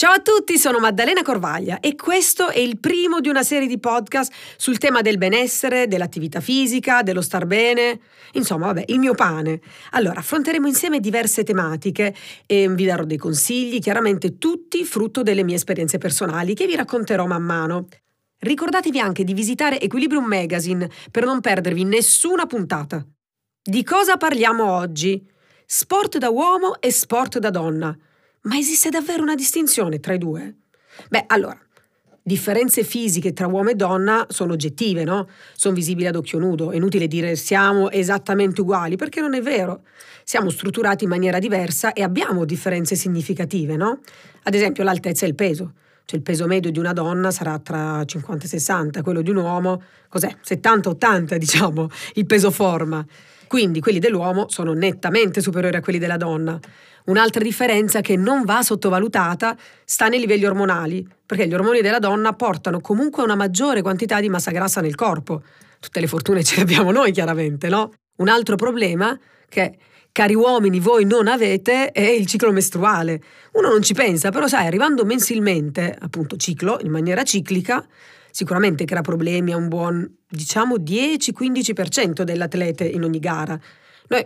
Ciao a tutti, sono Maddalena Corvaglia e questo è il primo di una serie di podcast sul tema del benessere, dell'attività fisica, dello star bene, insomma, vabbè, il mio pane. Allora, affronteremo insieme diverse tematiche e vi darò dei consigli, chiaramente tutti frutto delle mie esperienze personali che vi racconterò man mano. Ricordatevi anche di visitare Equilibrium Magazine per non perdervi nessuna puntata. Di cosa parliamo oggi? Sport da uomo e sport da donna. Ma esiste davvero una distinzione tra i due? Beh, allora, differenze fisiche tra uomo e donna sono oggettive, no? Sono visibili ad occhio nudo. È inutile dire siamo esattamente uguali, perché non è vero. Siamo strutturati in maniera diversa e abbiamo differenze significative, no? Ad esempio l'altezza e il peso. Cioè il peso medio di una donna sarà tra 50 e 60, quello di un uomo, cos'è? 70-80, diciamo, il peso forma. Quindi quelli dell'uomo sono nettamente superiori a quelli della donna. Un'altra differenza che non va sottovalutata sta nei livelli ormonali, perché gli ormoni della donna portano comunque una maggiore quantità di massa grassa nel corpo. Tutte le fortune ce le abbiamo noi, chiaramente, no? Un altro problema che cari uomini, voi non avete è il ciclo mestruale. Uno non ci pensa, però sai, arrivando mensilmente, appunto ciclo, in maniera ciclica, sicuramente crea problemi a un buon, diciamo, 10-15% delle atlete in ogni gara. Noi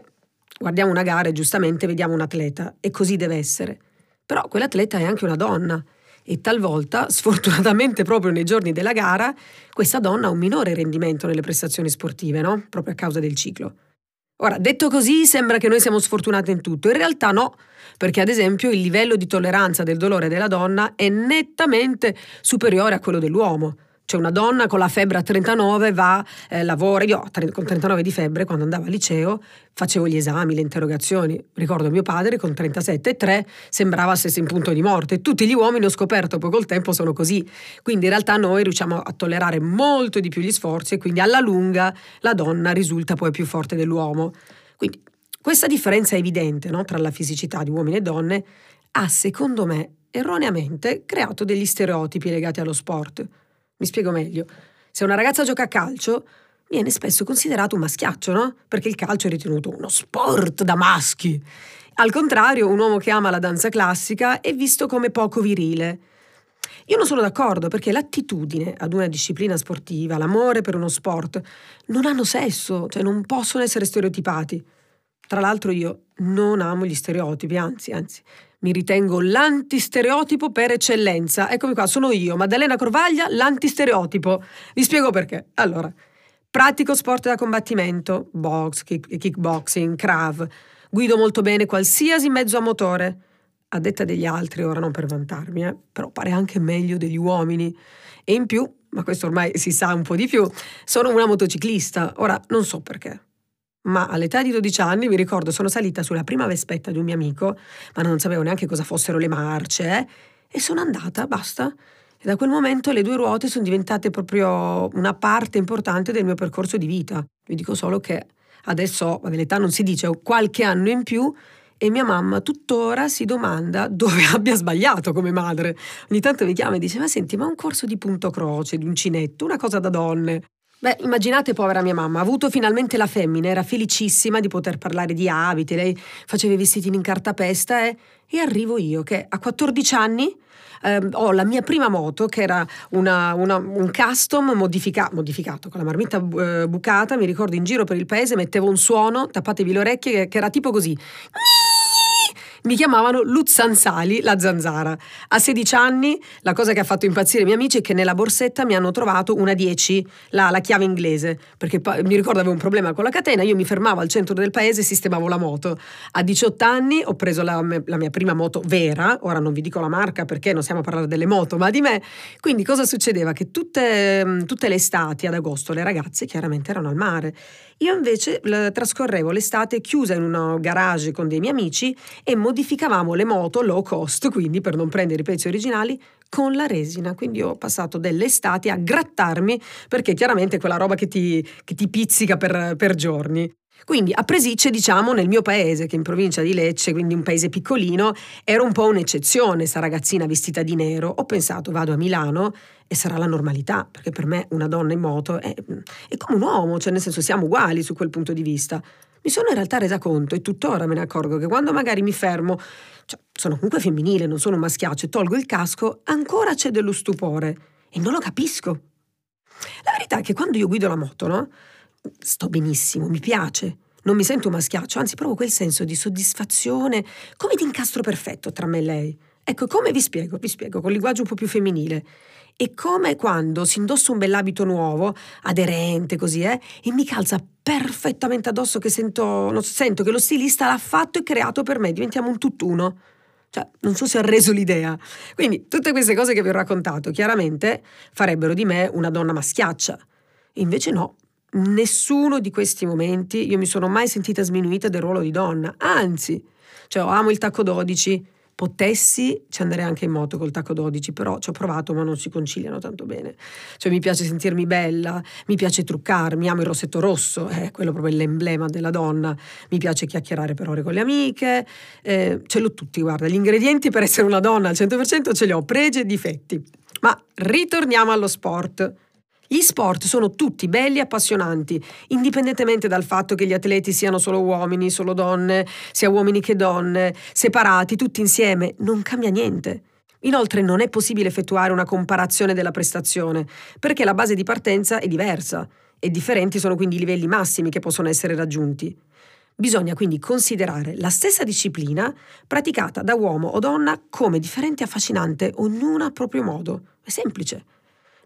guardiamo una gara e giustamente vediamo un atleta e così deve essere. Però quell'atleta è anche una donna e talvolta, sfortunatamente proprio nei giorni della gara, questa donna ha un minore rendimento nelle prestazioni sportive, no? Proprio a causa del ciclo. Ora, detto così, sembra che noi siamo sfortunate in tutto. In realtà no, perché ad esempio il livello di tolleranza del dolore della donna è nettamente superiore a quello dell'uomo. Cioè una donna con la febbre a 39 va, eh, lavora, io con 39 di febbre quando andavo al liceo facevo gli esami, le interrogazioni. Ricordo mio padre con 37,3 sembrava stesse in punto di morte. Tutti gli uomini ho scoperto poi col tempo sono così. Quindi in realtà noi riusciamo a tollerare molto di più gli sforzi e quindi alla lunga la donna risulta poi più forte dell'uomo. Quindi questa differenza evidente no, tra la fisicità di uomini e donne ha secondo me erroneamente creato degli stereotipi legati allo sport. Mi spiego meglio. Se una ragazza gioca a calcio, viene spesso considerato un maschiaccio, no? Perché il calcio è ritenuto uno sport da maschi. Al contrario, un uomo che ama la danza classica è visto come poco virile. Io non sono d'accordo perché l'attitudine ad una disciplina sportiva, l'amore per uno sport, non hanno sesso, cioè non possono essere stereotipati. Tra l'altro io non amo gli stereotipi, anzi, anzi, mi ritengo l'antistereotipo per eccellenza. Eccomi qua, sono io, Maddalena Corvaglia, l'antistereotipo. Vi spiego perché. Allora, pratico sport da combattimento, box, kick, kickboxing, krav. Guido molto bene qualsiasi mezzo a motore. A detta degli altri, ora non per vantarmi, eh, però pare anche meglio degli uomini. E in più, ma questo ormai si sa un po' di più, sono una motociclista. Ora, non so perché ma all'età di 12 anni mi ricordo sono salita sulla prima vespetta di un mio amico, ma non sapevo neanche cosa fossero le marce, eh? e sono andata, basta. E da quel momento le due ruote sono diventate proprio una parte importante del mio percorso di vita. Vi dico solo che adesso, vabbè, l'età non si dice, ho qualche anno in più e mia mamma tuttora si domanda dove abbia sbagliato come madre. Ogni tanto mi chiama e dice: Ma senti, ma un corso di punto croce, di uncinetto, una cosa da donne. Beh, immaginate povera mia mamma, ha avuto finalmente la femmina, era felicissima di poter parlare di abiti, lei faceva i vestitini in cartapesta eh? e arrivo io che a 14 anni eh, ho la mia prima moto che era una, una, un custom modifica, modificato con la marmitta eh, bucata, mi ricordo in giro per il paese mettevo un suono, tappatevi le orecchie, che era tipo così mi chiamavano Luzzanzali la zanzara. A 16 anni la cosa che ha fatto impazzire i miei amici è che nella borsetta mi hanno trovato una 10, la, la chiave inglese, perché mi ricordo avevo un problema con la catena, io mi fermavo al centro del paese e sistemavo la moto. A 18 anni ho preso la, la mia prima moto vera, ora non vi dico la marca perché non stiamo a parlare delle moto, ma di me. Quindi cosa succedeva? Che tutte, tutte le estati ad agosto le ragazze chiaramente erano al mare. Io invece trascorrevo l'estate chiusa in un garage con dei miei amici e modificavamo le moto low cost, quindi per non prendere i pezzi originali, con la resina. Quindi ho passato delle estati a grattarmi perché chiaramente è quella roba che ti, che ti pizzica per, per giorni. Quindi a Presicce, diciamo, nel mio paese, che è in provincia di Lecce, quindi un paese piccolino, era un po' un'eccezione sta ragazzina vestita di nero. Ho pensato, vado a Milano e sarà la normalità, perché per me una donna in moto è, è come un uomo, cioè nel senso siamo uguali su quel punto di vista. Mi sono in realtà resa conto, e tuttora me ne accorgo, che quando magari mi fermo, cioè, sono comunque femminile, non sono maschiaccio, e tolgo il casco, ancora c'è dello stupore. E non lo capisco. La verità è che quando io guido la moto, no? Sto benissimo, mi piace. Non mi sento maschiaccio, anzi provo quel senso di soddisfazione, come di incastro perfetto tra me e lei. Ecco, come vi spiego? Vi spiego con linguaggio un po' più femminile. È come quando si indossa un bell'abito nuovo, aderente così, eh, e mi calza perfettamente addosso che sento, sento che lo stilista l'ha fatto e creato per me, diventiamo un tutt'uno. Cioè, non so se ha reso l'idea. Quindi, tutte queste cose che vi ho raccontato, chiaramente farebbero di me una donna maschiaccia. Invece no, nessuno di questi momenti io mi sono mai sentita sminuita del ruolo di donna. Anzi, cioè, amo il tacco 12, potessi ci andrei anche in moto col tacco 12, però ci ho provato ma non si conciliano tanto bene. Cioè mi piace sentirmi bella, mi piace truccarmi, amo il rossetto rosso, è eh, quello proprio l'emblema della donna, mi piace chiacchierare per ore con le amiche, eh, ce l'ho tutti, guarda, gli ingredienti per essere una donna al 100% ce li ho, pregi e difetti. Ma ritorniamo allo sport. Gli sport sono tutti belli e appassionanti, indipendentemente dal fatto che gli atleti siano solo uomini, solo donne, sia uomini che donne, separati, tutti insieme, non cambia niente. Inoltre non è possibile effettuare una comparazione della prestazione, perché la base di partenza è diversa e differenti sono quindi i livelli massimi che possono essere raggiunti. Bisogna quindi considerare la stessa disciplina praticata da uomo o donna come differente e affascinante, ognuna a proprio modo. È semplice.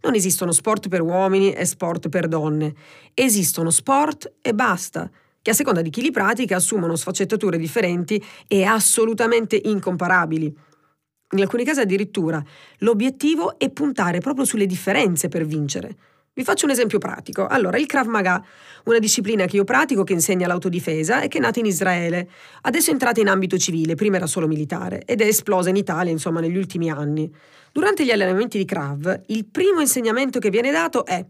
Non esistono sport per uomini e sport per donne. Esistono sport e basta, che a seconda di chi li pratica assumono sfaccettature differenti e assolutamente incomparabili. In alcuni casi addirittura l'obiettivo è puntare proprio sulle differenze per vincere. Vi faccio un esempio pratico. Allora, il Krav Maga, una disciplina che io pratico che insegna l'autodifesa e che è nata in Israele. Adesso è entrata in ambito civile, prima era solo militare, ed è esplosa in Italia, insomma, negli ultimi anni. Durante gli allenamenti di Krav, il primo insegnamento che viene dato è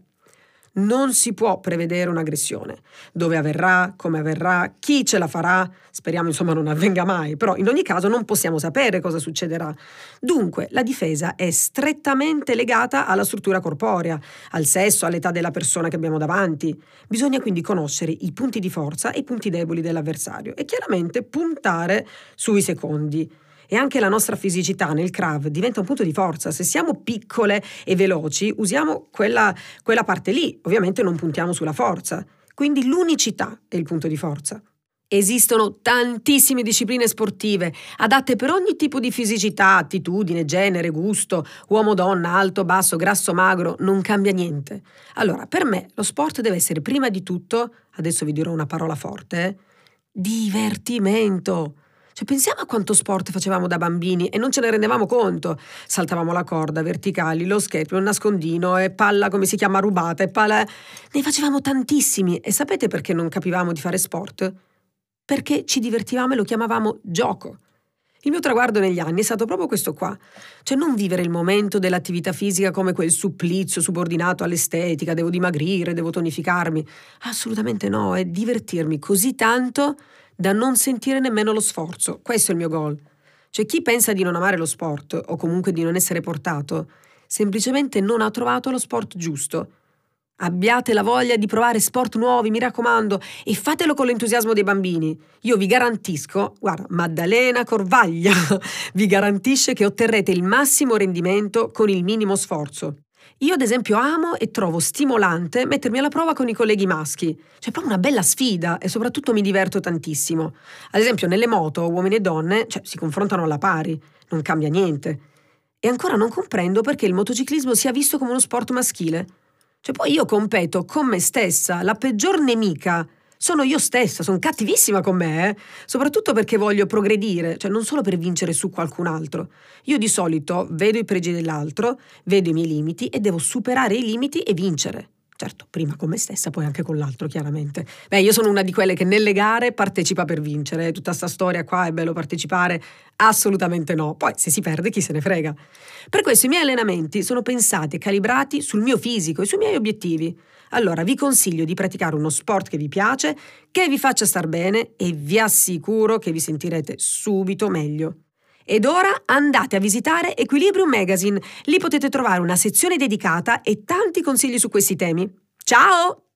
non si può prevedere un'aggressione. Dove avverrà, come avverrà, chi ce la farà, speriamo insomma non avvenga mai, però in ogni caso non possiamo sapere cosa succederà. Dunque, la difesa è strettamente legata alla struttura corporea, al sesso, all'età della persona che abbiamo davanti. Bisogna quindi conoscere i punti di forza e i punti deboli dell'avversario e chiaramente puntare sui secondi e anche la nostra fisicità nel CRAV diventa un punto di forza. Se siamo piccole e veloci, usiamo quella, quella parte lì, ovviamente non puntiamo sulla forza. Quindi l'unicità è il punto di forza. Esistono tantissime discipline sportive, adatte per ogni tipo di fisicità, attitudine, genere, gusto, uomo, donna, alto, basso, grasso, magro, non cambia niente. Allora, per me lo sport deve essere prima di tutto, adesso vi dirò una parola forte, eh, divertimento. Cioè, pensiamo a quanto sport facevamo da bambini e non ce ne rendevamo conto. Saltavamo la corda, verticali, lo skate, un nascondino e palla, come si chiama, rubata e palla. Ne facevamo tantissimi. E sapete perché non capivamo di fare sport? Perché ci divertivamo e lo chiamavamo gioco. Il mio traguardo negli anni è stato proprio questo qua, cioè non vivere il momento dell'attività fisica come quel supplizio subordinato all'estetica, devo dimagrire, devo tonificarmi. Assolutamente no, è divertirmi così tanto da non sentire nemmeno lo sforzo. Questo è il mio goal. Cioè chi pensa di non amare lo sport o comunque di non essere portato, semplicemente non ha trovato lo sport giusto. Abbiate la voglia di provare sport nuovi, mi raccomando, e fatelo con l'entusiasmo dei bambini. Io vi garantisco, guarda, Maddalena Corvaglia vi garantisce che otterrete il massimo rendimento con il minimo sforzo. Io ad esempio amo e trovo stimolante mettermi alla prova con i colleghi maschi. C'è proprio una bella sfida e soprattutto mi diverto tantissimo. Ad esempio nelle moto uomini e donne cioè, si confrontano alla pari, non cambia niente. E ancora non comprendo perché il motociclismo sia visto come uno sport maschile. Cioè poi io competo con me stessa, la peggior nemica sono io stessa, sono cattivissima con me, eh? soprattutto perché voglio progredire, cioè non solo per vincere su qualcun altro. Io di solito vedo i pregi dell'altro, vedo i miei limiti e devo superare i limiti e vincere. Certo, prima con me stessa, poi anche con l'altro, chiaramente. Beh, io sono una di quelle che nelle gare partecipa per vincere. Tutta sta storia qua è bello partecipare? Assolutamente no. Poi, se si perde, chi se ne frega. Per questo i miei allenamenti sono pensati e calibrati sul mio fisico e sui miei obiettivi. Allora vi consiglio di praticare uno sport che vi piace, che vi faccia star bene e vi assicuro che vi sentirete subito meglio. Ed ora andate a visitare Equilibrium Magazine, lì potete trovare una sezione dedicata e tanti consigli su questi temi. Ciao!